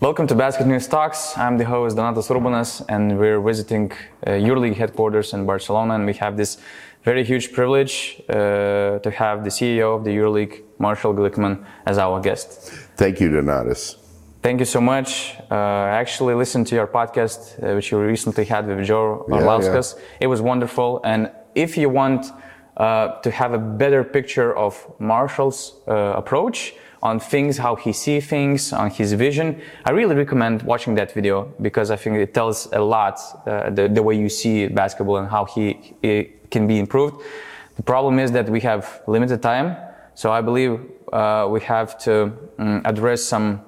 Welcome to Basket News Talks. I'm the host Donatas Urbonas, and we're visiting uh, EuroLeague headquarters in Barcelona, and we have this very huge privilege uh, to have the CEO of the EuroLeague, Marshall Glickman, as our guest. Thank you, Donatas. Thank you so much. Uh, I actually listened to your podcast, uh, which you recently had with Joe Orlauskas. Yeah, yeah. It was wonderful, and if you want uh, to have a better picture of Marshall's uh, approach on things, how he sees things, on his vision. I really recommend watching that video because I think it tells a lot uh, the, the, way you see basketball and how he, he, can be improved. The problem is that we have limited time, so I believe uh, we have to um, address some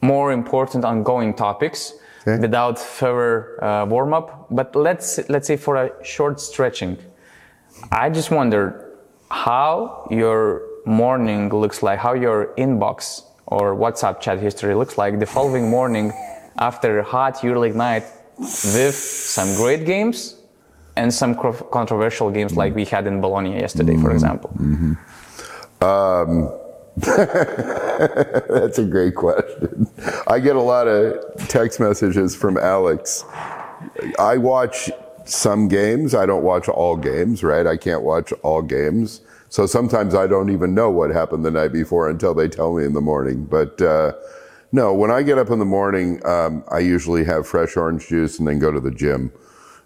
more important ongoing topics okay. without further uh, warm up. But let's let's say for a short stretching, I just wonder how your morning looks like, how your inbox or WhatsApp chat history looks like the following morning after a hot EuroLeague night with some great games and some controversial games mm-hmm. like we had in Bologna yesterday, mm-hmm. for example? Mm-hmm. Um, that's a great question. I get a lot of text messages from Alex. I watch some games. I don't watch all games, right? I can't watch all games. So sometimes I don't even know what happened the night before until they tell me in the morning. But uh, no, when I get up in the morning, um, I usually have fresh orange juice and then go to the gym.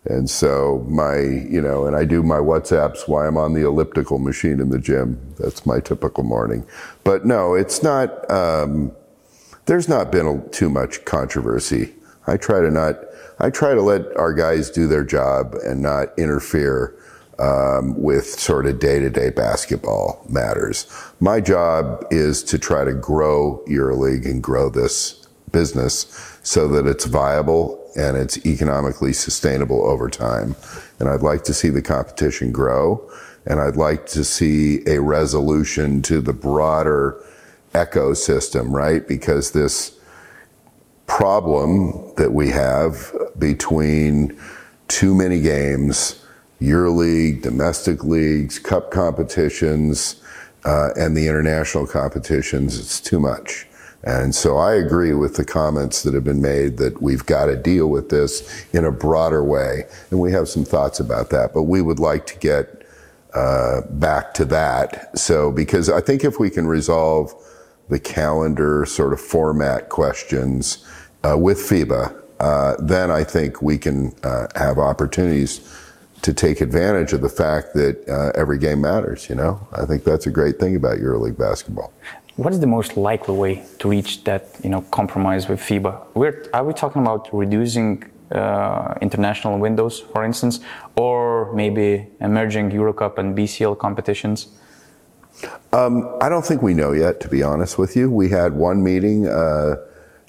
And so my, you know, and I do my WhatsApps while I'm on the elliptical machine in the gym. That's my typical morning. But no, it's not, um, there's not been a, too much controversy. I try to not, I try to let our guys do their job and not interfere um, with sort of day to day basketball matters. My job is to try to grow EuroLeague and grow this business so that it's viable and it's economically sustainable over time. And I'd like to see the competition grow. And I'd like to see a resolution to the broader ecosystem, right? Because this problem that we have between too many games, EuroLeague, domestic leagues, cup competitions, uh, and the international competitions, it's too much. And so I agree with the comments that have been made that we've got to deal with this in a broader way. And we have some thoughts about that, but we would like to get uh, back to that. So, because I think if we can resolve the calendar sort of format questions uh, with FIBA, uh, then I think we can uh, have opportunities to take advantage of the fact that uh, every game matters. You know, I think that's a great thing about EuroLeague basketball. What is the most likely way to reach that you know compromise with FIBA? We're, are we talking about reducing uh, international windows, for instance, or maybe emerging EuroCup and BCL competitions? Um, I don't think we know yet, to be honest with you. We had one meeting. Uh,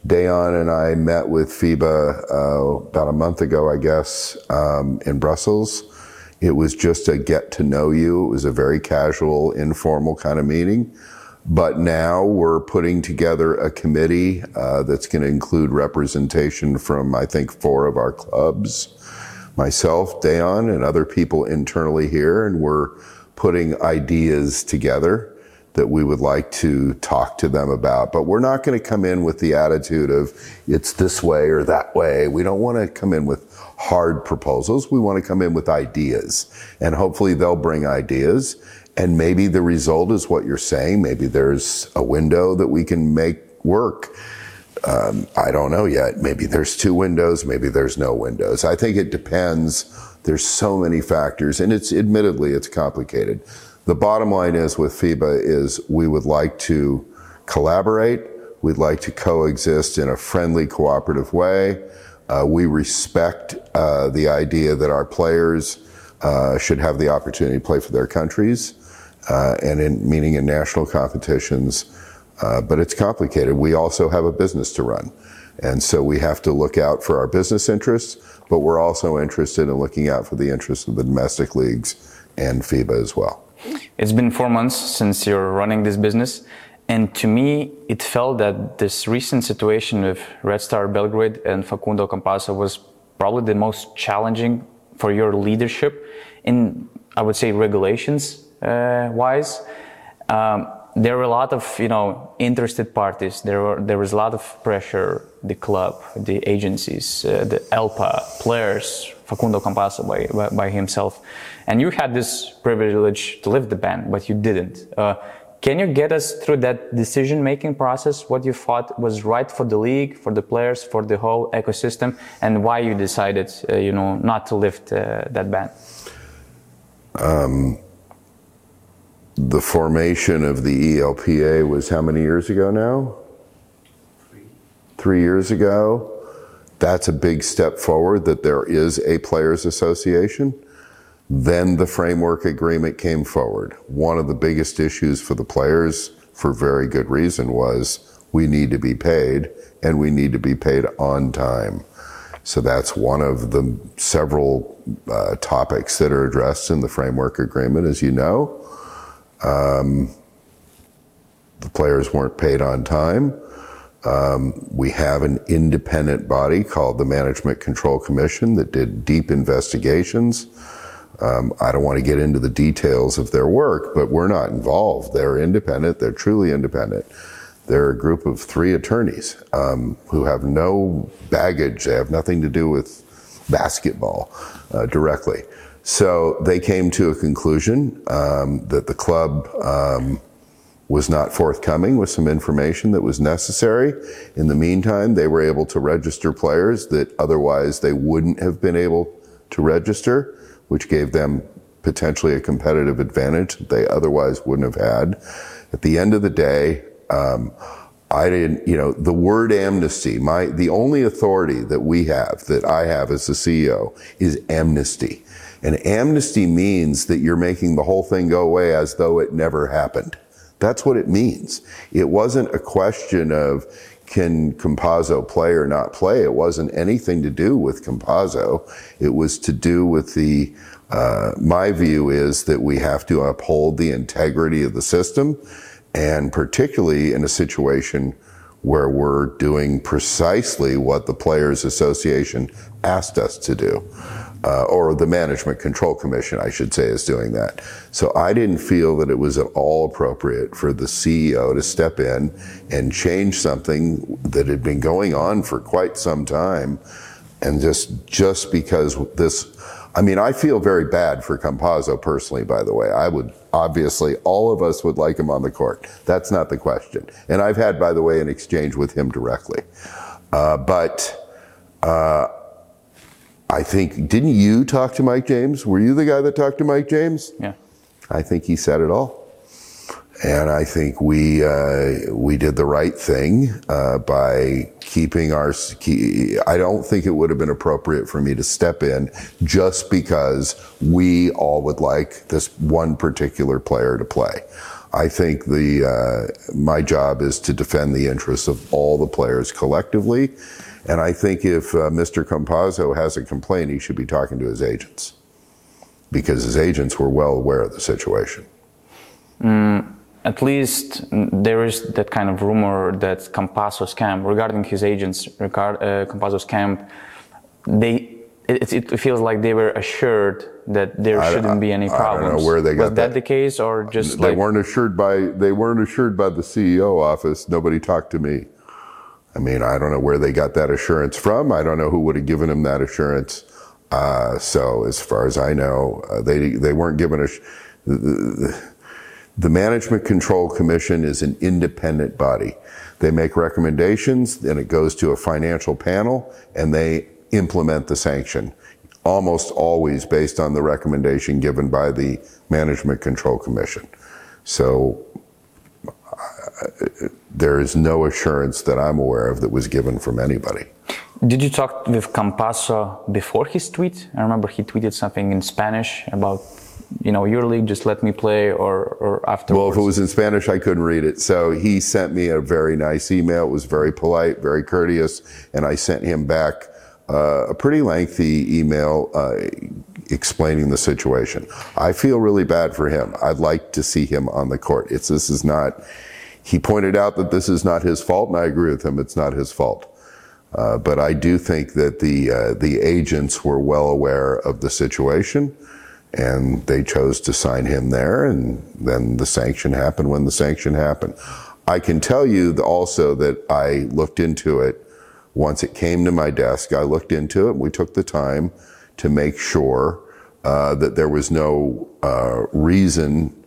Dejan and I met with FIBA uh, about a month ago, I guess, um, in Brussels. It was just a get to know you. It was a very casual, informal kind of meeting. But now we're putting together a committee uh, that's going to include representation from, I think, four of our clubs, myself, Dejan, and other people internally here. And we're putting ideas together that we would like to talk to them about. But we're not going to come in with the attitude of it's this way or that way. We don't want to come in with hard proposals. We want to come in with ideas and hopefully they'll bring ideas. And maybe the result is what you're saying. Maybe there's a window that we can make work. Um, I don't know yet. Maybe there's two windows. Maybe there's no windows. I think it depends. There's so many factors and it's admittedly, it's complicated. The bottom line is with FIBA is we would like to collaborate. We'd like to coexist in a friendly, cooperative way. Uh, we respect uh, the idea that our players uh, should have the opportunity to play for their countries, uh, and in meaning in national competitions. Uh, but it's complicated. We also have a business to run, and so we have to look out for our business interests. But we're also interested in looking out for the interests of the domestic leagues and FIBA as well. It's been four months since you're running this business. And to me, it felt that this recent situation with Red Star Belgrade and Facundo Campazzo was probably the most challenging for your leadership in, I would say, regulations uh, wise. Um, there were a lot of you know interested parties. There were there was a lot of pressure. The club, the agencies, uh, the ELPA players, Facundo Campazzo by, by, by himself, and you had this privilege to lift the ban, but you didn't. Uh, can you get us through that decision making process? What you thought was right for the league, for the players, for the whole ecosystem, and why you decided, uh, you know, not to lift uh, that ban? Um, the formation of the ELPA was how many years ago now? Three. Three years ago. That's a big step forward that there is a players association. Then the framework agreement came forward. One of the biggest issues for the players, for very good reason, was we need to be paid and we need to be paid on time. So that's one of the several uh, topics that are addressed in the framework agreement, as you know. Um, the players weren't paid on time. Um, we have an independent body called the Management Control Commission that did deep investigations. Um, I don't want to get into the details of their work, but we're not involved. They're independent. They're truly independent. They're a group of three attorneys um, who have no baggage. They have nothing to do with basketball uh, directly. So they came to a conclusion um, that the club um, was not forthcoming with some information that was necessary. In the meantime, they were able to register players that otherwise they wouldn't have been able to register, which gave them potentially a competitive advantage that they otherwise wouldn't have had. At the end of the day, um, I didn't, you know, the word amnesty, my, the only authority that we have, that I have as the CEO is amnesty. And amnesty means that you're making the whole thing go away as though it never happened. That's what it means. It wasn't a question of can Campazzo play or not play. It wasn't anything to do with Campazzo. It was to do with the, uh, my view is that we have to uphold the integrity of the system and particularly in a situation where we're doing precisely what the Players Association asked us to do uh, or the Management Control Commission, I should say, is doing that. So I didn't feel that it was at all appropriate for the CEO to step in and change something that had been going on for quite some time. And just, just because this, I mean, I feel very bad for Campazzo personally, by the way. I would, obviously, all of us would like him on the court. That's not the question. And I've had, by the way, an exchange with him directly. Uh, but, uh, I think, didn't you talk to Mike James? Were you the guy that talked to Mike James? Yeah. I think he said it all. And I think we uh, we did the right thing uh, by keeping our. Key, I don't think it would have been appropriate for me to step in just because we all would like this one particular player to play. I think the uh, my job is to defend the interests of all the players collectively, and I think if uh, Mr. Campazzo has a complaint, he should be talking to his agents because his agents were well aware of the situation. Mm, at least there is that kind of rumor that Campazzo's camp, regarding his agents, regard uh, Campazzo's camp, they it, it, feels like they were assured that there shouldn't I, be any problems. I don't know where they got Was that, that the case, or just they like, weren't assured by they weren't assured by the CEO office. Nobody talked to me. I mean, I don't know where they got that assurance from. I don't know who would have given them that assurance. Uh, so, as far as I know, uh, they they weren't given a. The, the Management Control Commission is an independent body. They make recommendations, and it goes to a financial panel, and they implement the sanction, almost always based on the recommendation given by the Management Control Commission. So there is no assurance that I'm aware of that was given from anybody. Did you talk with Campazzo before his tweet? I remember he tweeted something in Spanish about, you know, your league, just let me play, or, or afterwards. Well, if it was in Spanish, I couldn't read it. So he sent me a very nice email. It was very polite, very courteous, and I sent him back uh, a pretty lengthy email uh, explaining the situation. I feel really bad for him. I'd like to see him on the court. It's this is not he pointed out that this is not his fault, and I agree with him. It's not his fault. Uh, but I do think that the uh, the agents were well aware of the situation, And they chose to sign him there, and then the sanction happened when the sanction happened. I can tell you also that I looked into it once it came to my desk. I looked into it. We took the time to make sure uh, that there was no uh, reason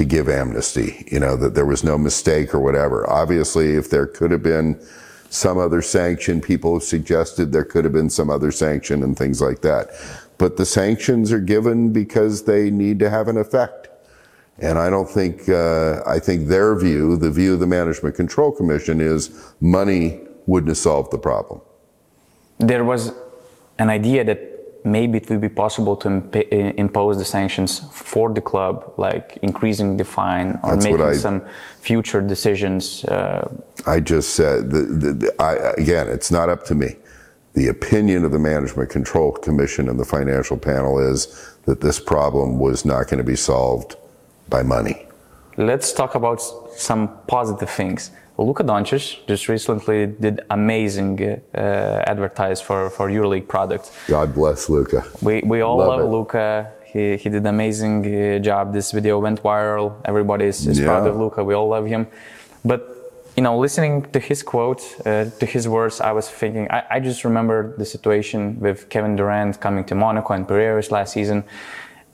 to give amnesty, you know, that there was no mistake or whatever. Obviously, if there could have been some other sanction, people have suggested there could have been some other sanction and things like that. But the sanctions are given because they need to have an effect. And I don't think, uh, I think their view, the view of the Management Control Commission is money wouldn't have solved the problem. There was an idea that maybe it would be possible to imp- impose the sanctions for the club, like increasing the fine or That's making I, some future decisions. Uh, I just said, the, the, the, I, again, it's not up to me. The opinion of the Management Control Commission and the financial panel is that this problem was not going to be solved by money. Let's talk about some positive things. Luka Doncic just recently did amazing uh, advertise for for EuroLeague product. God bless Luka. We we all love, love Luka. He he did amazing uh, job. This video went viral. Everybody is, is yeah. proud of Luka. We all love him. But you know, listening to his quote, uh, to his words, I was thinking. I, I just remember the situation with Kevin Durant coming to Monaco and Piraeus last season,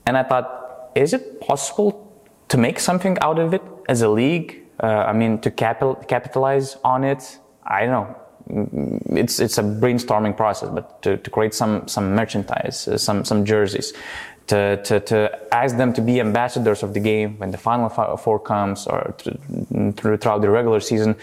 and I thought, is it possible to make something out of it as a league? Uh, I mean, to capital, capitalize on it, I don't know. It's it's a brainstorming process, but to, to create some some merchandise, uh, some some jerseys, to, to, to ask them to be ambassadors of the game when the final four comes or to, throughout the regular season.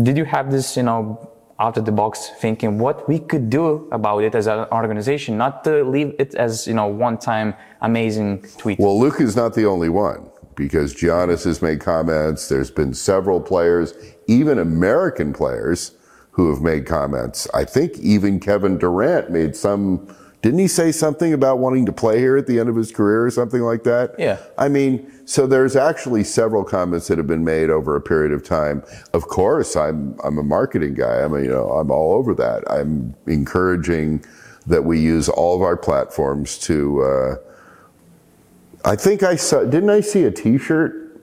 Did you have this, you know, out of the box thinking what we could do about it as an organization, not to leave it as, you know, one time amazing tweet? Well, Luke is not the only one because Giannis has made comments. There's been several players, even American players, who have made comments. I think even Kevin Durant made some. Didn't he say something about wanting to play here at the end of his career or something like that? Yeah. I mean, so there's actually several comments that have been made over a period of time. Of course, I'm I'm a marketing guy. I'm a, you know I'm all over that. I'm encouraging that we use all of our platforms to. Uh, I think I saw, didn't I see a t-shirt?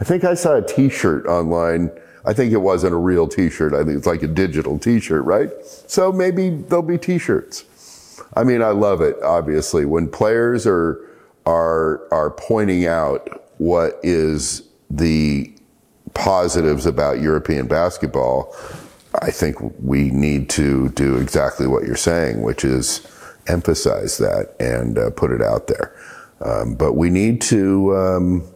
I think I saw a t-shirt online. I think it wasn't a real t-shirt. I think it's like a digital t-shirt, right? So maybe there'll be t-shirts. I mean, I love it, obviously. When players are, are, are pointing out what is the positives about European basketball, I think we need to do exactly what you're saying, which is emphasize that and uh, put it out there. Um, but we need to, um,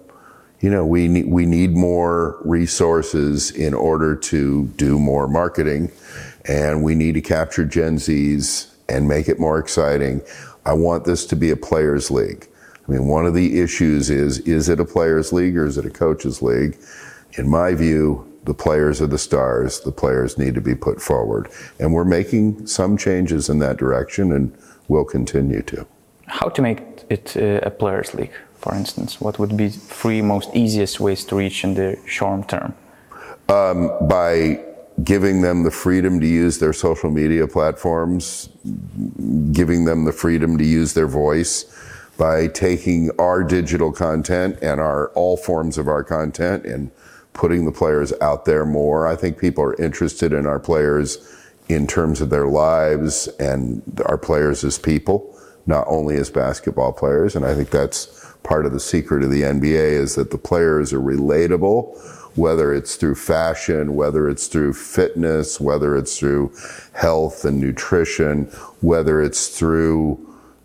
you know, we need, we need more resources in order to do more marketing and we need to capture Gen Zs and make it more exciting. I want this to be a players league. I mean, one of the issues is, is it a players league or is it a coaches league? In my view, the players are the stars. The players need to be put forward. And we're making some changes in that direction and we'll continue to. How to make it uh, a players league, for instance? What would be three most easiest ways to reach in the short term? Um, by giving them the freedom to use their social media platforms, giving them the freedom to use their voice, by taking our digital content and our all forms of our content and putting the players out there more. I think people are interested in our players in terms of their lives and our players as people not only as basketball players. And I think that's part of the secret of the NBA is that the players are relatable, whether it's through fashion, whether it's through fitness, whether it's through health and nutrition, whether it's through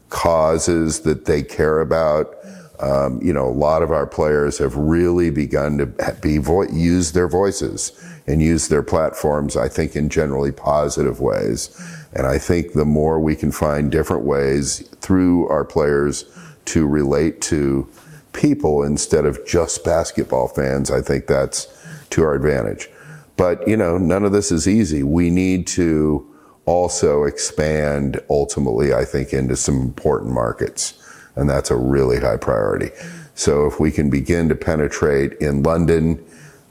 causes that they care about. Um, you know, a lot of our players have really begun to be vo- use their voices and use their platforms, I think, in generally positive ways. And I think the more we can find different ways through our players to relate to people instead of just basketball fans, I think that's to our advantage. But, you know, none of this is easy. We need to also expand ultimately, I think, into some important markets. And that's a really high priority. So if we can begin to penetrate in London,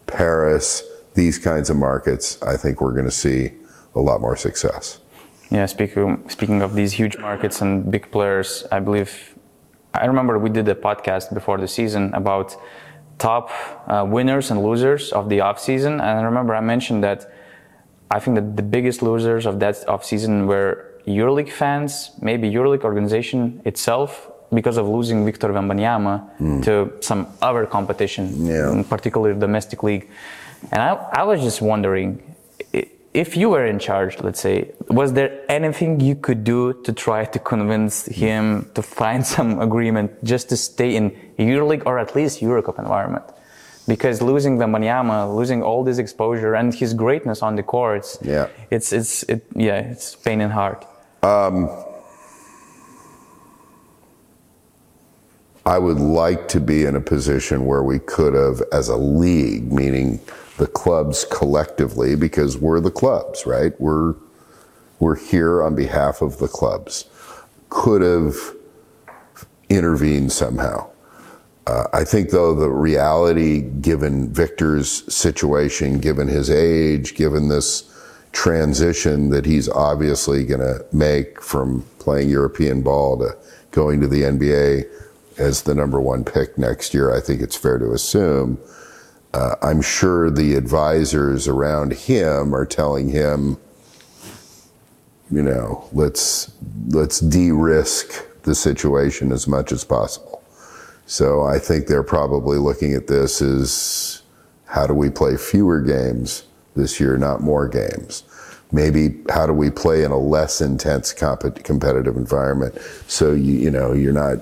Paris, these kinds of markets, I think we're going to see a lot more success. Yeah, speaking speaking of these huge markets and big players, I believe I remember we did a podcast before the season about top uh, winners and losers of the off season, and I remember I mentioned that I think that the biggest losers of that off season were EuroLeague fans, maybe EuroLeague organization itself, because of losing Victor Wembanyama mm. to some other competition, yeah. particularly domestic league. And I, I was just wondering, if you were in charge, let's say, was there anything you could do to try to convince him to find some agreement just to stay in EuroLeague or at least Eurocup environment? Because losing the Wembanyama, losing all this exposure and his greatness on the courts, yeah, it's it's it, yeah, it's pain in heart. Um, I would like to be in a position where we could have, as a league, meaning the clubs collectively, because we're the clubs, right? We're we're here on behalf of the clubs. Could have intervened somehow. Uh, I think, though, the reality, given Victor's situation, given his age, given this transition that he's obviously going to make from playing European ball to going to the NBA as the number one pick next year, I think it's fair to assume. Uh, I'm sure the advisors around him are telling him, you know, let's let's de-risk the situation as much as possible. So I think they're probably looking at this as how do we play fewer games this year, not more games. Maybe how do we play in a less intense comp- competitive environment so you you know you're not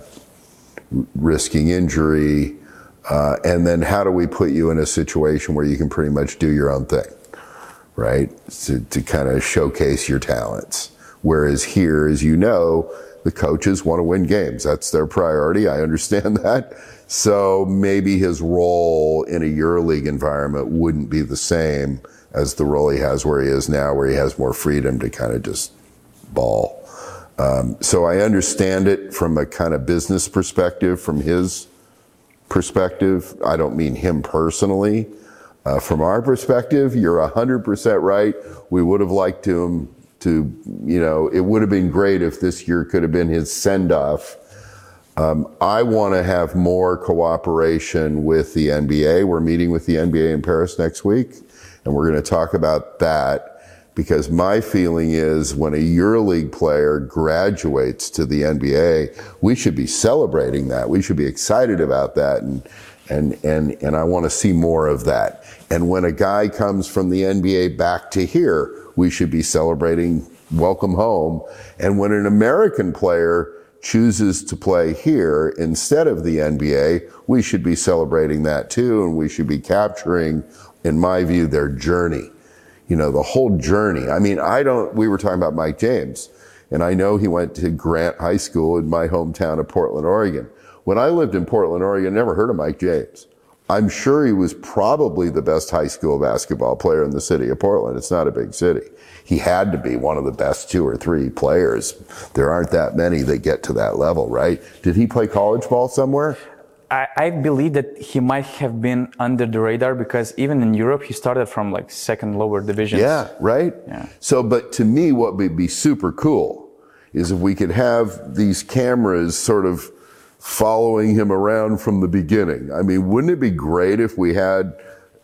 risking injury? Uh, and then how do we put you in a situation where you can pretty much do your own thing, right? To, to kind of showcase your talents. Whereas here, as you know, the coaches want to win games. That's their priority. I understand that. So maybe his role in a EuroLeague environment wouldn't be the same as the role he has where he is now, where he has more freedom to kind of just ball. Um, so I understand it from a kind of business perspective, from his perspective. I don't mean him personally. Uh, from our perspective, you're 100% right. We would have liked him to, you know, it would have been great if this year could have been his send off. Um, I want to have more cooperation with the NBA. We're meeting with the NBA in Paris next week, and we're going to talk about that because my feeling is when a EuroLeague player graduates to the NBA, we should be celebrating that. We should be excited about that. And, and, and, and I want to see more of that. And when a guy comes from the NBA back to here, we should be celebrating welcome home. And when an American player chooses to play here instead of the NBA, we should be celebrating that too. And we should be capturing, in my view, their journey you know, the whole journey. I mean, I don't, we were talking about Mike James, and I know he went to Grant High School in my hometown of Portland, Oregon. When I lived in Portland, Oregon, never heard of Mike James. I'm sure he was probably the best high school basketball player in the city of Portland. It's not a big city. He had to be one of the best two or three players. There aren't that many that get to that level, right? Did he play college ball somewhere? I, I, believe that he might have been under the radar because even in Europe, he started from like second lower divisions. Yeah, right? Yeah. So, but to me, what would be super cool is if we could have these cameras sort of following him around from the beginning. I mean, wouldn't it be great if we had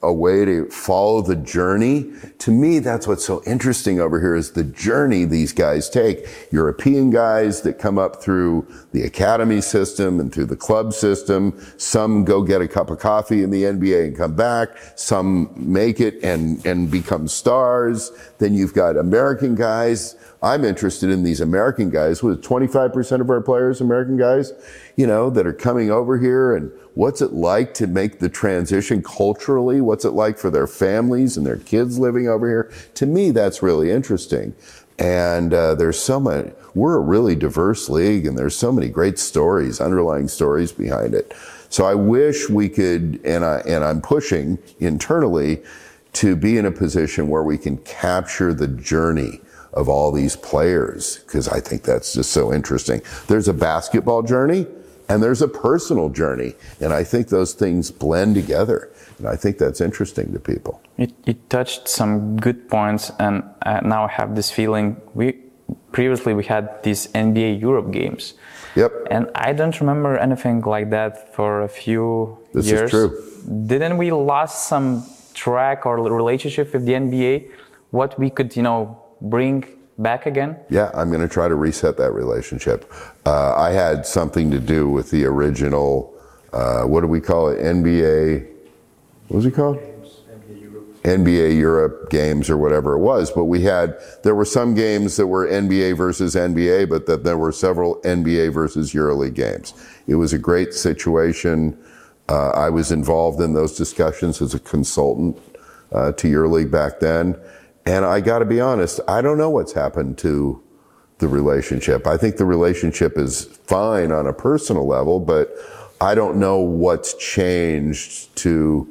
a way to follow the journey. To me, that's what's so interesting over here is the journey these guys take. European guys that come up through the academy system and through the club system. Some go get a cup of coffee in the NBA and come back. Some make it and, and become stars. Then you've got American guys I'm interested in these American guys. With 25% of our players, American guys, you know, that are coming over here and what's it like to make the transition culturally? What's it like for their families and their kids living over here? To me, that's really interesting. And uh, there's so many, we're a really diverse league and there's so many great stories, underlying stories behind it. So I wish we could, and I, and I'm pushing internally to be in a position where we can capture the journey of all these players because I think that's just so interesting. There's a basketball journey and there's a personal journey. And I think those things blend together. And I think that's interesting to people. It, it touched some good points. And uh, now I have this feeling we, previously we had these NBA Europe games. Yep. And I don't remember anything like that for a few this years. This is true. Didn't we lost some track our relationship with the NBA? What we could, you know, bring back again? Yeah, I'm going to try to reset that relationship. Uh, I had something to do with the original, uh, what do we call it? NBA, what was it called? NBA Europe games or whatever it was, but we had there were some games that were NBA versus NBA, but that there were several NBA versus EuroLeague games. It was a great situation. Uh, I was involved in those discussions as a consultant uh, to league back then, and I got to be honest, I don't know what's happened to the relationship. I think the relationship is fine on a personal level, but I don't know what's changed to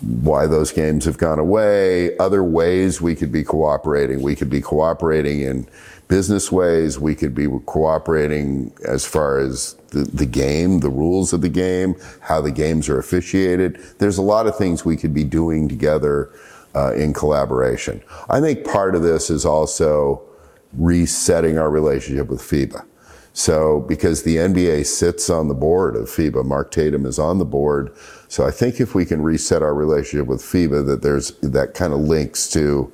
why those games have gone away, other ways we could be cooperating. We could be cooperating in business ways. We could be cooperating as far as the, the game, the rules of the game, how the games are officiated. There's a lot of things we could be doing together uh, in collaboration. I think part of this is also resetting our relationship with FIBA. So, because the NBA sits on the board of FIBA, Mark Tatum is on the board. So, I think if we can reset our relationship with FIBA, that there's that kind of links to,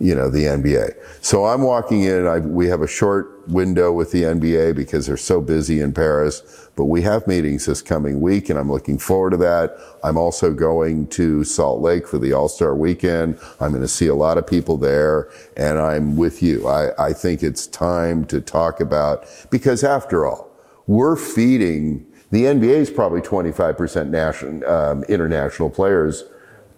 you know, the NBA. So, I'm walking in. I, we have a short window with the NBA because they're so busy in Paris. But we have meetings this coming week, and I'm looking forward to that. I'm also going to Salt Lake for the All Star Weekend. I'm going to see a lot of people there, and I'm with you. I, I think it's time to talk about because, after all, we're feeding the NBA is probably 25% national, um, international players,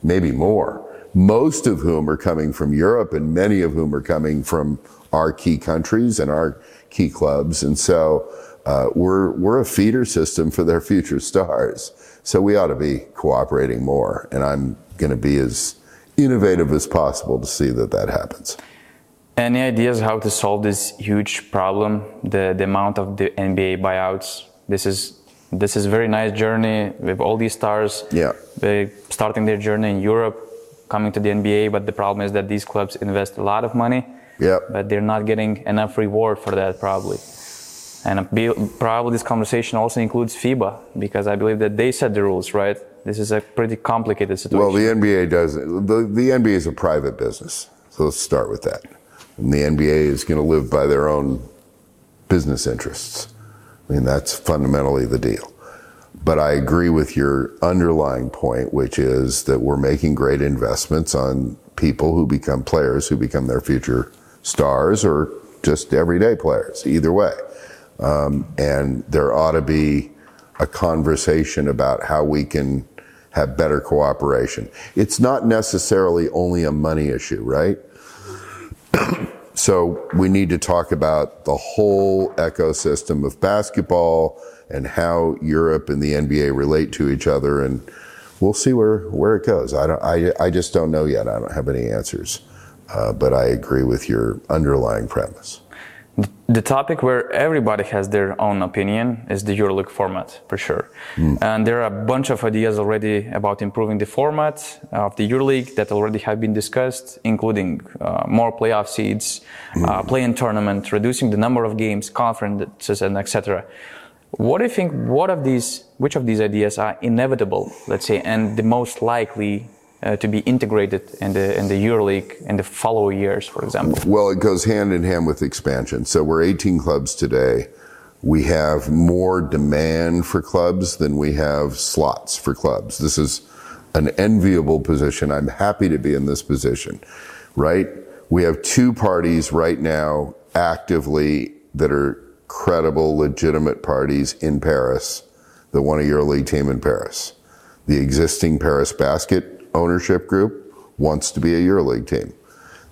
maybe more. Most of whom are coming from Europe, and many of whom are coming from our key countries and our key clubs. And so uh, we're, we're a feeder system for their future stars. So we ought to be cooperating more. And I'm going to be as innovative as possible to see that that happens. Any ideas how to solve this huge problem, the, the amount of the NBA buyouts? This is this is a very nice journey with all these stars. Yeah. They starting their journey in Europe, coming to the NBA, but the problem is that these clubs invest a lot of money. Yeah. But they're not getting enough reward for that probably. And probably this conversation also includes FIBA because I believe that they set the rules, right? This is a pretty complicated situation. Well, the NBA does. The, the NBA is a private business, so let's start with that. And the NBA is going to live by their own business interests. I mean, that's fundamentally the deal. But I agree with your underlying point, which is that we're making great investments on people who become players, who become their future stars, or just everyday players, either way. Um, and there ought to be a conversation about how we can have better cooperation. It's not necessarily only a money issue, right? so we need to talk about the whole ecosystem of basketball and how Europe and the NBA relate to each other, and we'll see where, where it goes. I, don't, I, I just don't know yet. I don't have any answers, uh, but I agree with your underlying premise. The topic where everybody has their own opinion is the EuroLeague format, for sure. Mm. And there are a bunch of ideas already about improving the format of the EuroLeague that already have been discussed, including uh, more playoff seeds, mm. uh, play-in tournament, reducing the number of games, conferences, and etc. What do you think? What of these? Which of these ideas are inevitable, let's say, and the most likely uh, to be integrated in the in the EuroLeague in the following years, for example? Well, it goes hand in hand with expansion. So we're 18 clubs today. We have more demand for clubs than we have slots for clubs. This is an enviable position. I'm happy to be in this position, right? We have two parties right now actively that are credible, legitimate parties in Paris that want a EuroLeague team in Paris. The existing Paris Basket ownership group wants to be a EuroLeague team.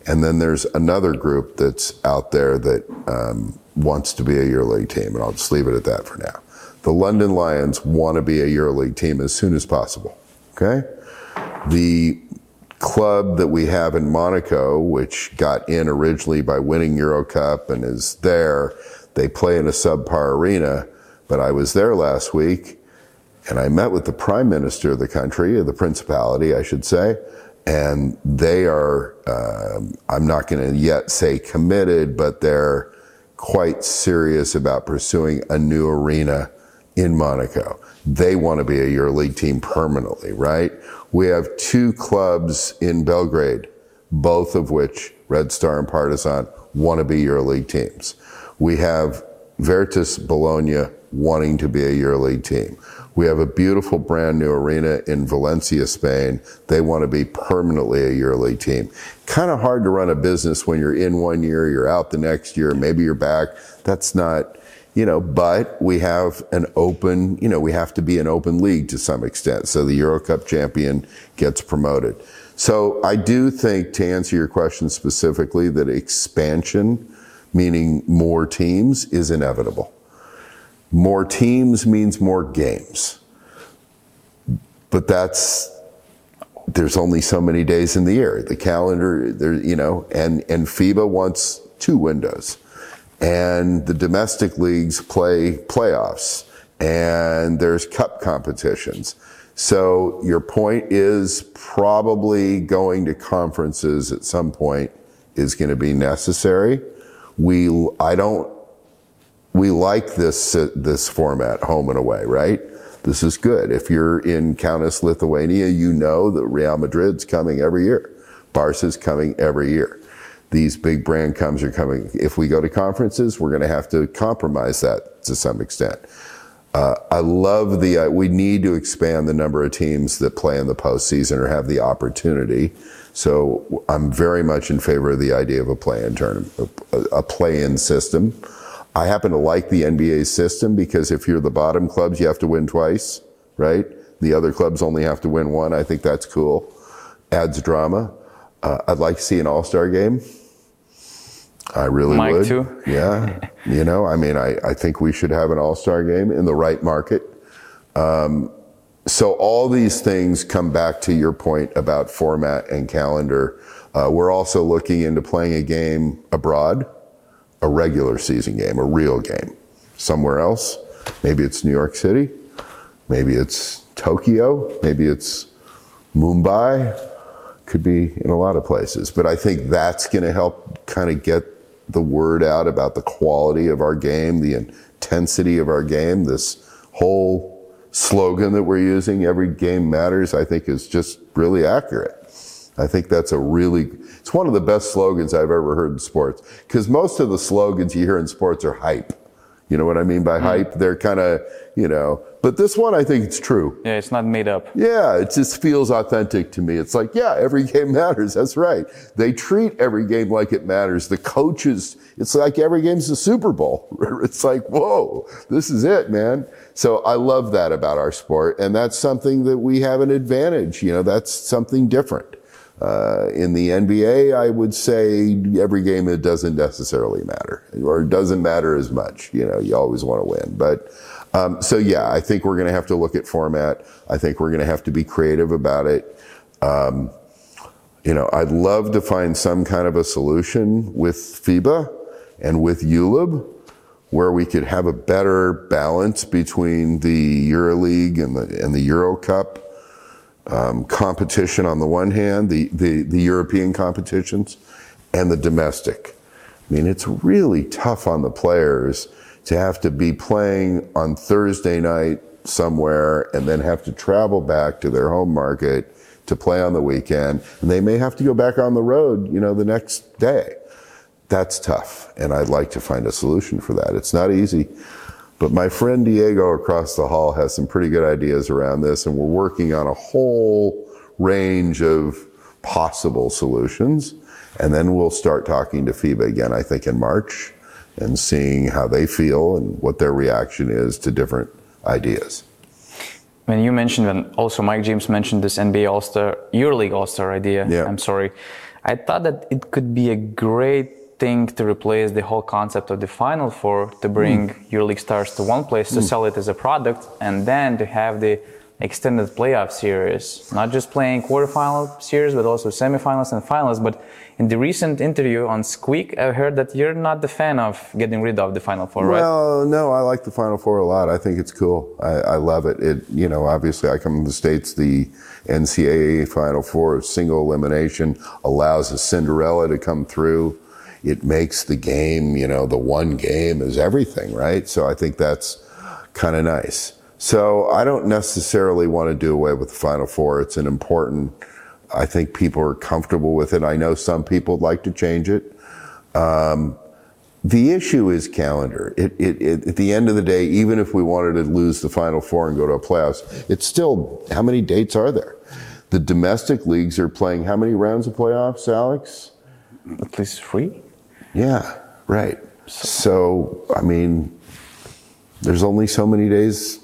And then there's another group that's out there that um, wants to be a EuroLeague team, and I'll just leave it at that for now. The London Lions want to be a EuroLeague team as soon as possible. Okay? The club that we have in Monaco, which got in originally by winning Euro Cup and is there, they play in a subpar arena. But I was there last week and I met with the prime minister of the country, of the principality, I should say, and they are, uh, I'm not going to yet say committed, but they're quite serious about pursuing a new arena in Monaco. They want to be a EuroLeague team permanently, right? We have two clubs in Belgrade, both of which, Red Star and Partizan, want to be EuroLeague teams. We have Virtus Bologna wanting to be a EuroLeague team. We have a beautiful brand new arena in Valencia, Spain. They want to be permanently a EuroLeague team. Kind of hard to run a business when you're in one year, you're out the next year, maybe you're back. That's not, you know, but we have an open, you know, we have to be an open league to some extent. So the Euro Cup champion gets promoted. So I do think to answer your question specifically that expansion, meaning more teams, is inevitable. More teams means more games. But that's there's only so many days in the year. The calendar, there, you know, and and FIBA wants two windows, and the domestic leagues play playoffs, and there's cup competitions. So your point is probably going to conferences at some point is going to be necessary. We, I don't we like this this format, home and away, right? This is good. If you're in Kaunas, Lithuania, you know that Real Madrid's coming every year. Barca's coming every year. These big brand comes are coming. If we go to conferences, we're going to have to compromise that to some extent. Uh, I love the. Uh, we need to expand the number of teams that play in the postseason or have the opportunity. So I'm very much in favor of the idea of a play-in tournament, a, play-in system. I happen to like the NBA system because if you're the bottom clubs, you have to win twice, right? The other clubs only have to win one. I think that's cool. Adds drama. Uh, I'd like to see an All Star game. I really Mike would. Too. Yeah. you know, I mean, I, I think we should have an All Star game in the right market. Um, so all these things come back to your point about format and calendar. Uh, we're also looking into playing a game abroad a regular season game, a real game, somewhere else. Maybe it's New York City, maybe it's Tokyo, maybe it's Mumbai, could be in a lot of places. But I think that's going to help kind of get the word out about the quality of our game, the intensity of our game. This whole slogan that we're using, every game matters, I think is just really accurate. I think that's a really, it's one of the best slogans I've ever heard in sports. Because most of the slogans you hear in sports are hype. You know what I mean by mm hype? They're kind of, you know, but this one I think it's true. Yeah, it's not made up. Yeah, it just feels authentic to me. It's like, yeah, every game matters. That's right. They treat every game like it matters. The coaches, it's like every game's the Super Bowl. It's like, whoa, this is it, man. So I love that about our sport. And that's something that we have an advantage. You know, that's something different. Uh, in the NBA, I would say every game it doesn't necessarily matter, or doesn't matter as much. You know, you always want to win. But um, so yeah, I think we're going to have to look at format. I think we're going to have to be creative about it. Um, you know, I'd love to find some kind of a solution with FIBA and with ULEB where we could have a better balance between the EuroLeague and the and the Euro Cup um, competition on the one hand, the, the, the European competitions, and the domestic. I mean, it's really tough on the players to have to be playing on Thursday night somewhere and then have to travel back to their home market to play on the weekend. And they may have to go back on the road, you know, the next day. That's tough. And I'd like to find a solution for that. It's not easy. But my friend Diego across the hall has some pretty good ideas around this, and we're working on a whole range of possible solutions. And then we'll start talking to FIBA again, I think, in March and seeing how they feel and what their reaction is to different ideas. When you mentioned, and also Mike James mentioned this NBA All Star, EuroLeague All Star idea, yeah. I'm sorry. I thought that it could be a great thing to replace the whole concept of the Final Four to bring mm. EuroLeague stars to one place to mm. sell it as a product and then to have the extended playoff series, not just playing quarterfinal series, but also semifinals and finals. But in the recent interview on Squeak, I heard that you're not the fan of getting rid of the Final Four, right? Well, no, I like the Final Four a lot. I think it's cool. I, I love it. It, you know, obviously I come from the States, the NCAA Final Four single elimination allows a Cinderella to come through. It makes the game, you know, the one game is everything, right? So I think that's kind of nice. So I don't necessarily want to do away with the Final Four. It's an important, I think people are comfortable with it. I know some people would like to change it. Um, the issue is calendar. It, it, it, at the end of the day, even if we wanted to lose the Final Four and go to a playoffs, it's still, how many dates are there? The domestic leagues are playing how many rounds of playoffs, Alex? At least three? Yeah, right. So, I mean, there's only so many days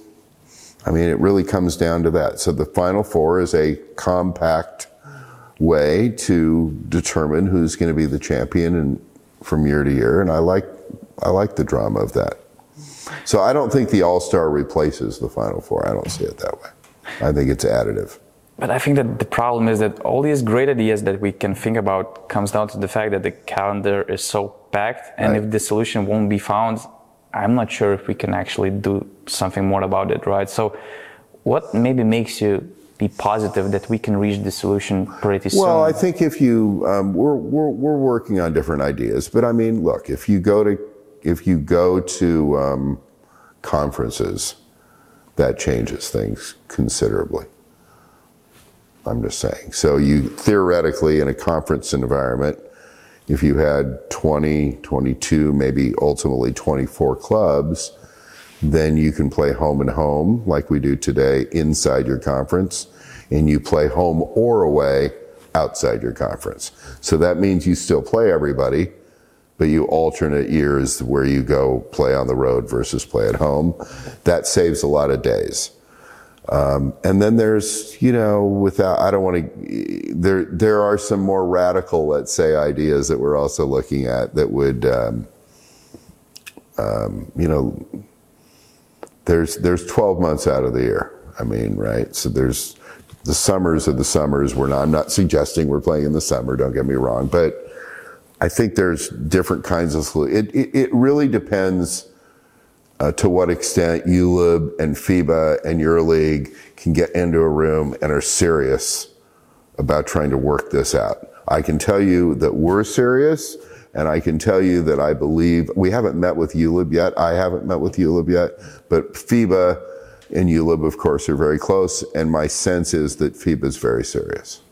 I mean, it really comes down to that. So the Final Four is a compact way to determine who's going to be the champion and from year to year. And I like, I like the drama of that. So I don't think the All Star replaces the Final Four. I don't see it that way. I think it's additive. But I think that the problem is that all these great ideas that we can think about comes down to the fact that the calendar is so packed, and right. if the solution won't be found, I'm not sure if we can actually do something more about it, right? So, what maybe makes you be positive that we can reach the solution pretty soon? Well, I think if you, um, we're, we're, we're working on different ideas, but I mean, look, if you go to, if you go to um, conferences, that changes things considerably. I'm just saying. So you theoretically in a conference environment, if you had 20, 22, maybe ultimately 24 clubs, then you can play home and home like we do today inside your conference, and you play home or away outside your conference. So that means you still play everybody, but you alternate years where you go play on the road versus play at home. That saves a lot of days. Um, and then there's, you know, without, I don't want to, there, there are some more radical, let's say, ideas that we're also looking at that would, um, um, you know, there's, there's 12 months out of the year. I mean, right? So there's the summers of the summers. We're not, I'm not suggesting we're playing in the summer, don't get me wrong, but I think there's different kinds of, it, it, it really depends uh, to what extent ULEB and FIBA and EuroLeague can get into a room and are serious about trying to work this out. I can tell you that we're serious, and I can tell you that I believe we haven't met with ULEB yet. I haven't met with ULEB yet, but FIBA and ULEB, of course, are very close, and my sense is that FIBA is very serious.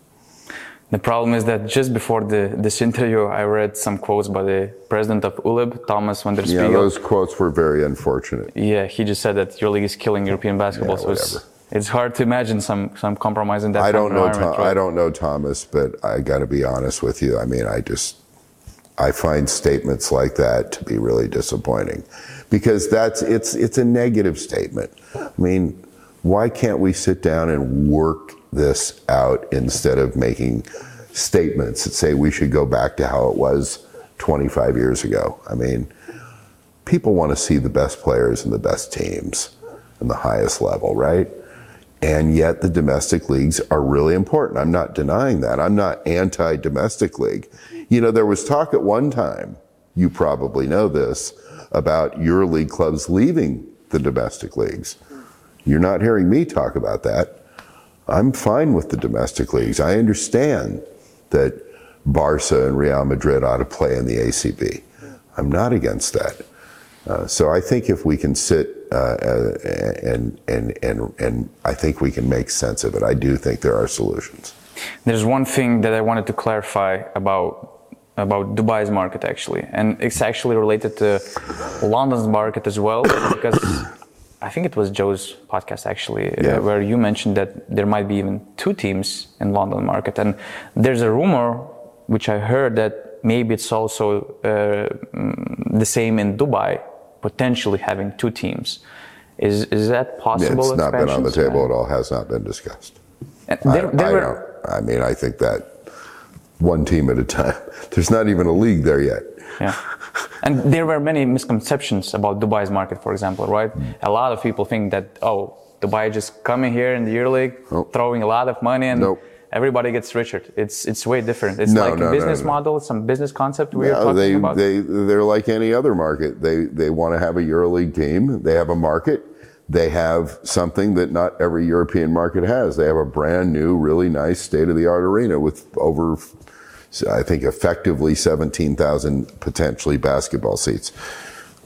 The problem is that just before the, this interview, I read some quotes by the president of ULEB, Tomas Van Den Spiegel. Yeah, those quotes were very unfortunate. Yeah, he just said that EuroLeague is killing European basketball. Yeah, so it's, it's, hard to imagine some, some compromise in that I don't know Tom, right? I don't know Thomas, but I got to be honest with you. I mean, I just I find statements like that to be really disappointing because that's it's it's a negative statement. I mean, why can't we sit down and work this out instead of making statements that say we should go back to how it was 25 years ago. I mean, people want to see the best players and the best teams and the highest level, right? And yet the domestic leagues are really important. I'm not denying that. I'm not anti domestic league. You know, there was talk at one time, you probably know this, about EuroLeague clubs leaving the domestic leagues. You're not hearing me talk about that. I'm fine with the domestic leagues. I understand that Barca and Real Madrid ought to play in the ACB. I'm not against that. Uh, so I think if we can sit uh, uh, and, and, and, and I think we can make sense of it, I do think there are solutions. There's one thing that I wanted to clarify about about Dubai's market actually, and it's actually related to London's market as well because I think it was Joe's podcast actually, uh, yeah. where you mentioned that there might be even two teams in London market, and there's a rumor which I heard that maybe it's also uh, mm, the same in Dubai, potentially having two teams. Is is that possible? It's not been on the table at all. Has not been discussed. There, I, there I, were, I mean, I think that one team at a time. There's not even a league there yet. Yeah. And there were many misconceptions about Dubai's market, for example, right? A lot of people think that, oh, Dubai just coming here in the EuroLeague, Nope. throwing a lot of money, and Nope. everybody gets richer. It's it's way different. It's No, like no, a business no. model, some business concept we are talking they, about. they, they're like any other market. They, they want to have a EuroLeague team. They have a market. They have something that not every European market has. They have a brand new, really nice state of the art arena with over, I think, effectively 17,000 potentially basketball seats.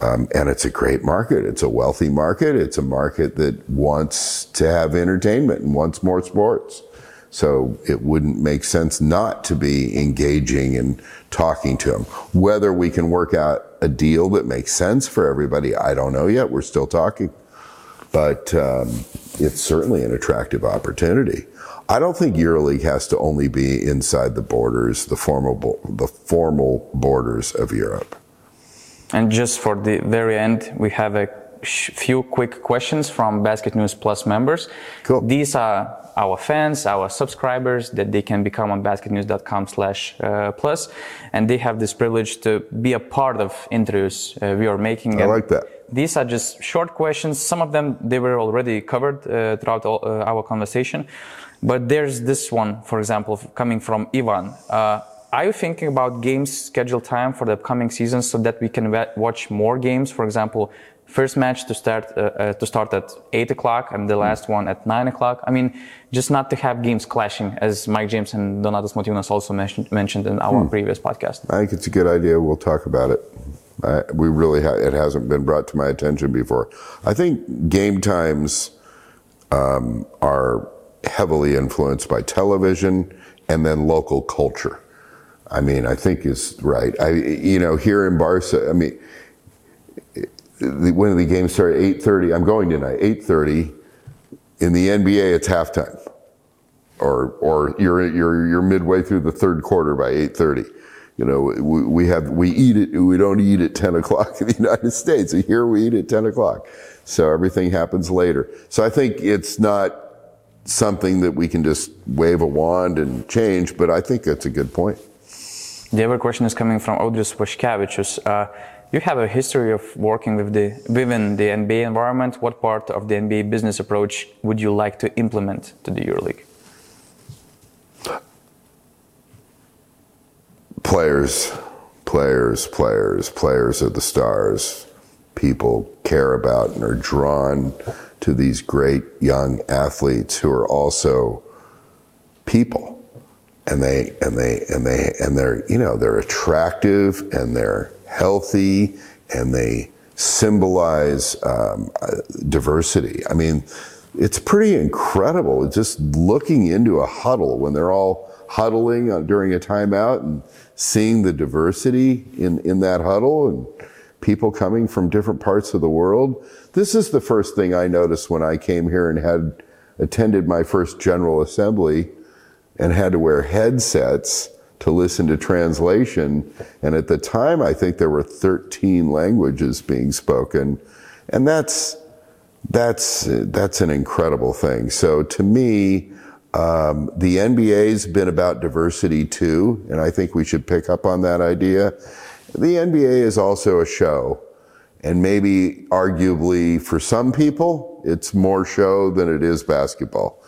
Um, and it's a great market. It's a wealthy market. It's a market that wants to have entertainment and wants more sports. So it wouldn't make sense not to be engaging and talking to them. Whether we can work out a deal that makes sense for everybody, I don't know yet. We're still talking. But um, it's certainly an attractive opportunity. I don't think EuroLeague has to only be inside the borders, the formal, the formal borders of Europe. And just for the very end, we have a sh- few quick questions from Basket News Plus members. Cool. These are our fans, our subscribers that they can become on basketnews.com slash uh, plus. And they have this privilege to be a part of interviews uh, we are making. I And like that. These are just short questions. Some of them, they were already covered uh, throughout all, uh, our conversation. But there's this one, for example, coming from Ivan. Uh, are you thinking about games schedule time for the upcoming season so that we can wa- watch more games? For example, first match to start uh, uh, to start at eight o'clock and the last one at nine o'clock. I mean, just not to have games clashing, as Mike James and Donatas Motiejūnas also mentioned, mentioned in our previous podcast. I think it's a good idea. We'll talk about it. I, we really ha- it hasn't been brought to my attention before. I think game times um, are heavily influenced by television and then local culture. I mean, I think is right. I you know here in Barca, I mean, when the games start at eight thirty, I'm going tonight. Eight thirty. In the NBA, it's halftime or or you're you're you're midway through the third quarter by eight thirty. You know, we, we have we eat it. We don't eat at ten o'clock in the United States. Here we eat at ten o'clock, so everything happens later. So I think it's not something that we can just wave a wand and change. But I think that's a good point. The other question is coming from Audrius Vaškevičius. Uh, you have a history of working with the, within the NBA environment. What part of the NBA business approach would you like to implement to the EuroLeague? Players, players, players, players are the stars. People care about and are drawn to these great young athletes who are also people and they and they and they and they're you know they're attractive and they're healthy and they symbolize um, uh, diversity. I mean, it's pretty incredible just looking into a huddle when they're all huddling uh, during a timeout and seeing the diversity in in that huddle and people coming from different parts of the world. This is the first thing I noticed when I came here and had attended my first General Assembly and had to wear headsets to listen to translation. And at the time, I think there were 13 languages being spoken. And that's, that's, that's an incredible thing. So to me, um, the NBA's been about diversity too, and I think we should pick up on that idea. The NBA is also a show, and maybe arguably for some people, it's more show than it is basketball.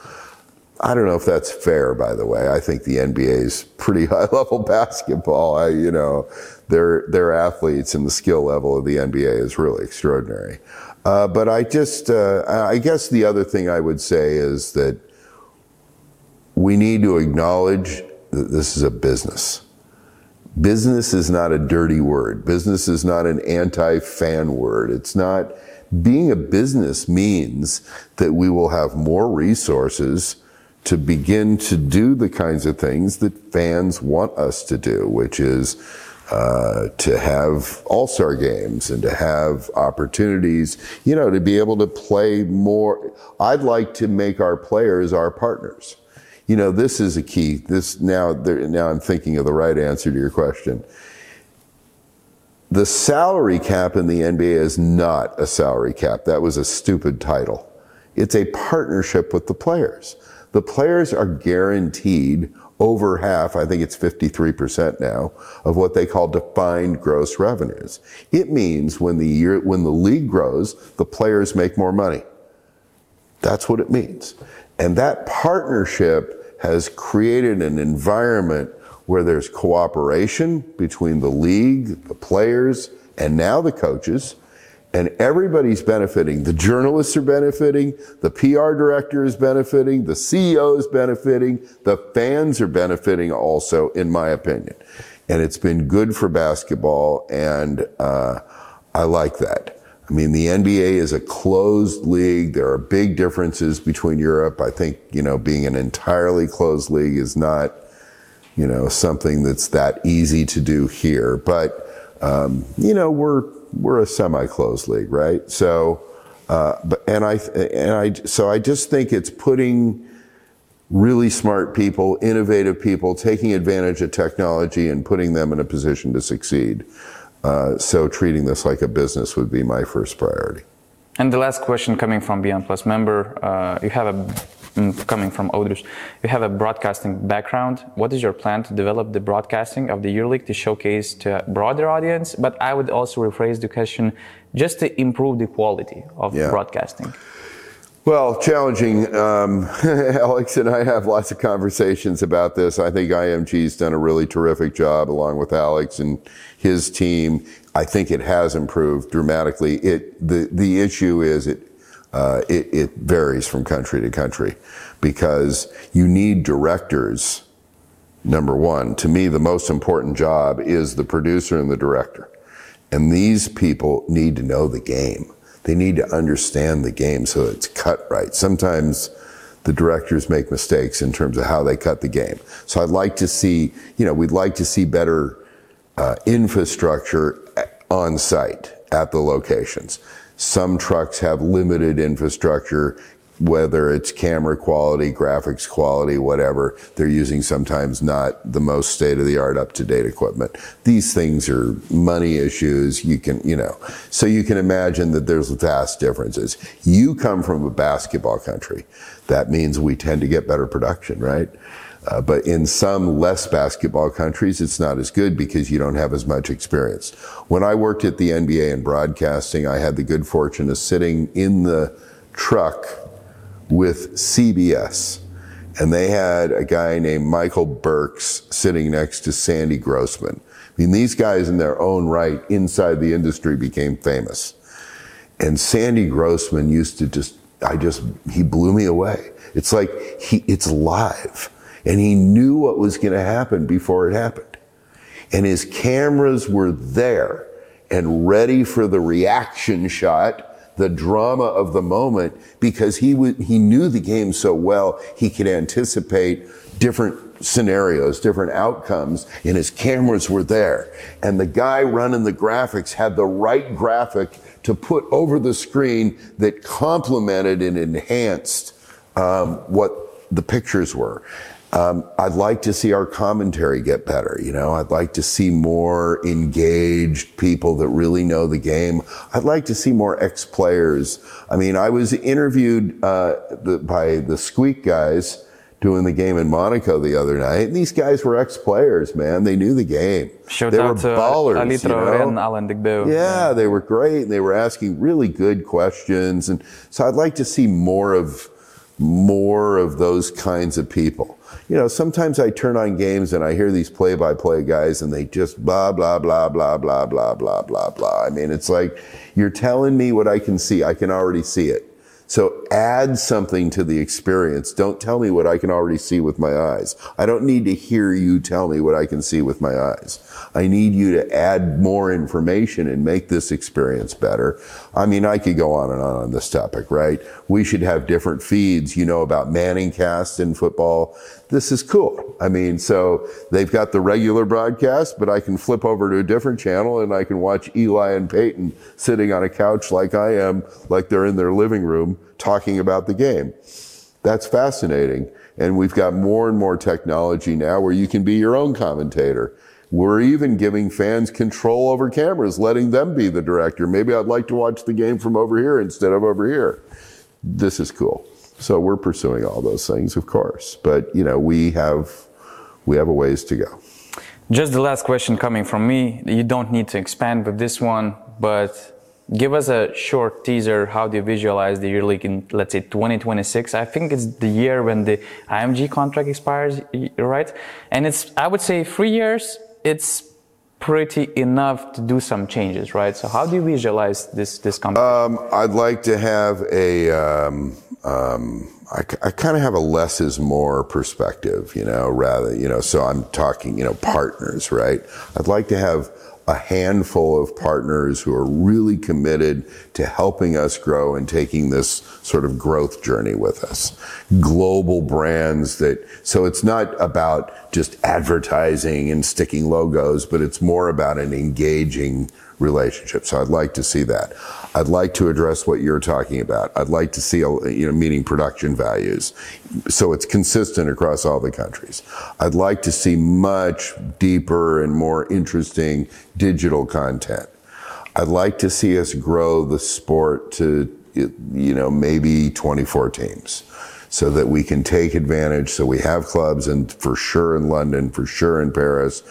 I don't know if that's fair, by the way. I think the NBA is pretty high level basketball. I, you know, their their athletes and the skill level of the NBA is really extraordinary. Uh, but I just, uh, I guess the other thing I would say is that we need to acknowledge that this is a business. Business is not a dirty word. Business is not an anti-fan word. It's not, being a business means that we will have more resources to begin to do the kinds of things that fans want us to do, which is uh, to have all-star games and to have opportunities, you know, to be able to play more. I'd like to make our players our partners. You know, this is a key. This now, now I'm thinking of the right answer to your question. The salary cap in the NBA is not a salary cap. That was a stupid title. It's a partnership with the players. The players are guaranteed over half, I think it's 53% now, of what they call defined gross revenues. It means when the year, when the league grows, the players make more money. That's what it means. And that partnership has created an environment where there's cooperation between the league, the players, and now the coaches. And everybody's benefiting. The journalists are benefiting. The PR director is benefiting. The CEO is benefiting. The fans are benefiting also, in my opinion. And it's been good for basketball. And, uh, I like that. I mean, the NBA is a closed league. There are big differences between Europe. I think, you know, being an entirely closed league is not, you know, something that's that easy to do here. But, um, you know, we're, we're a semi-closed league, right? So, uh, but, and I, and I, so I just think it's putting really smart people, innovative people, taking advantage of technology and putting them in a position to succeed. Uh, so treating this like a business would be my first priority. And the last question coming from Beyond Plus member, uh, you have a mm, coming from Audrius, you have a broadcasting background. What is your plan to develop the broadcasting of the EuroLeague to showcase to a broader audience? But I would also rephrase the question just to improve the quality of yeah. broadcasting. Well, challenging. Um, Alex and I have lots of conversations about this. I think IMG's done a really terrific job along with Alex and his team. I think it has improved dramatically. It, the, the issue is it, uh, it, it varies from country to country because you need directors. Number one, to me, the most important job is the producer and the director. And these people need to know the game they need to understand the game so it's cut right. Sometimes the directors make mistakes in terms of how they cut the game. So I'd like to see, you know, we'd like to see better uh, infrastructure on site at the locations. Some trucks have limited infrastructure whether it's camera quality, graphics quality, whatever, they're using sometimes not the most state of the art, up to date equipment. These things are money issues. You can, you know, so you can imagine that there's vast differences. You come from a basketball country. That means we tend to get better production, right? Uh, but in some less basketball countries, it's not as good because you don't have as much experience. When I worked at the NBA in broadcasting, I had the good fortune of sitting in the truck with CBS. And they had a guy named Michael Burks sitting next to Sandy Grossman. I mean, these guys in their own right inside the industry became famous. And Sandy Grossman used to just, I just, he blew me away. It's like he, it's live. And he knew what was going to happen before it happened. And his cameras were there and ready for the reaction shot the drama of the moment because he w- he knew the game so well he could anticipate different scenarios, different outcomes, and his cameras were there. And the guy running the graphics had the right graphic to put over the screen that complemented and enhanced um, what the pictures were. Um, I'd like to see our commentary get better. You know, I'd like to see more engaged people that really know the game. I'd like to see more ex players. I mean, I was interviewed uh, the, by the Squeak guys doing the game in Monaco the other night. And these guys were ex players, man. They knew the game. Shout they were ballers. you know? Alan Yeah, yeah, they were great. And they were asking really good questions. And so I'd like to see more of more of those kinds of people you know, sometimes I turn on games and I hear these play by play guys and they just blah, blah, blah, blah, blah, blah, blah, blah, blah. I mean, it's like you're telling me what I can see. I can already see it. So add something to the experience. Don't tell me what I can already see with my eyes. I don't need to hear you tell me what I can see with my eyes. I need you to add more information and make this experience better. I mean, I could go on and on on this topic, right? We should have different feeds. You know about Manning cast in football. This is cool. I mean, so they've got the regular broadcast, but I can flip over to a different channel and I can watch Eli and Peyton sitting on a couch like I am, like they're in their living room talking about the game. That's fascinating. And we've got more and more technology now where you can be your own commentator. We're even giving fans control over cameras, letting them be the director. Maybe I'd like to watch the game from over here instead of over here. This is cool. So we're pursuing all those things, of course. But you know, we have we have a ways to go. Just the last question coming from me. You don't need to expand with this one, but give us a short teaser. How do you visualize the EuroLeague in, let's say, 2026? I think it's the year when the IMG contract expires, right? And it's, I would say, three years. It's pretty enough to do some changes, right? So how do you visualize this this company? Um, I'd like to have a. Um, um, I, I kind of have a less is more perspective, you know, rather, you know, so I'm talking, you know, partners, right? I'd like to have a handful of partners who are really committed to helping us grow and taking this sort of growth journey with us. Global brands that, so it's not about just advertising and sticking logos, but it's more about an engaging relationship. So I'd like to see that. I'd like to address what you're talking about. I'd like to see, you know, meeting production values. So it's consistent across all the countries. I'd like to see much deeper and more interesting digital content. I'd like to see us grow the sport to, you know, maybe 24 teams so that we can take advantage. So we have clubs and for sure in London, for sure in Paris,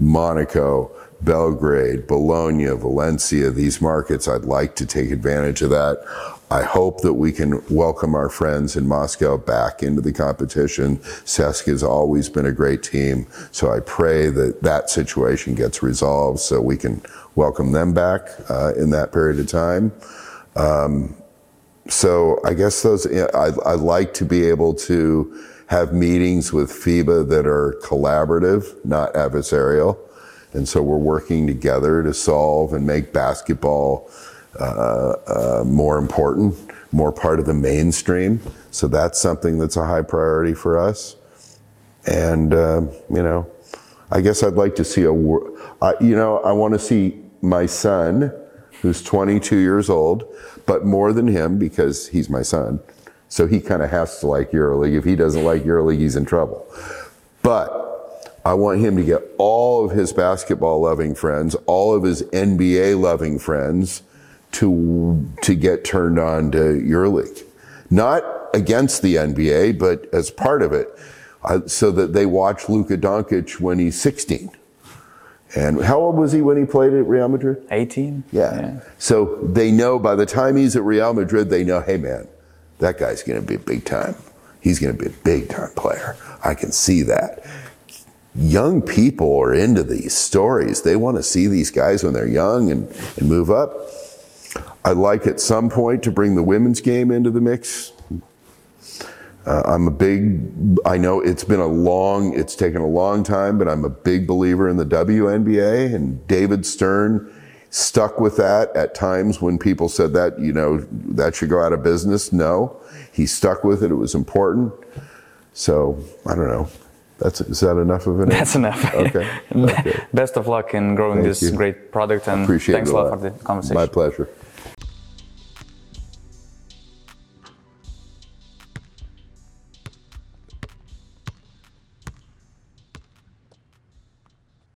Monaco, Belgrade, Bologna, Valencia, these markets, I'd like to take advantage of that. I hope that we can welcome our friends in Moscow back into the competition. CSKA has always been a great team, so I pray that that situation gets resolved so we can welcome them back uh, in that period of time. Um, so I guess those, I, I like to be able to have meetings with FIBA that are collaborative, not adversarial. And so we're working together to solve and make basketball uh, uh, more important, more part of the mainstream. So that's something that's a high priority for us. And, uh, you know, I guess I'd like to see a, you know, I want to see my son, who's 22 years old, but more than him because he's my son. So he kind of has to like EuroLeague. If he doesn't like EuroLeague, he's in trouble. But I want him to get all of his basketball loving friends, all of his NBA loving friends to, to get turned on to EuroLeague. Not against the NBA, but as part of it, uh, so that they watch Luka Doncic when he's 16. And how old was he when he played at Real Madrid? 18. Yeah. yeah. So they know by the time he's at Real Madrid, they know, hey man, that guy's going to be a big time. He's going to be a big time player. I can see that young people are into these stories. They want to see these guys when they're young and, and move up. I'd like at some point to bring the women's game into the mix. Uh, I'm a big, I know it's been a long, it's taken a long time, but I'm a big believer in the WNBA and David Stern stuck with that at times when people said that, you know, that should go out of business. No, he stuck with it. It was important. So I don't know. That's is that enough of it? That's enough. Okay. okay. Best of luck in growing Thank this you. great product and Appreciate thanks a lot for the conversation. My pleasure.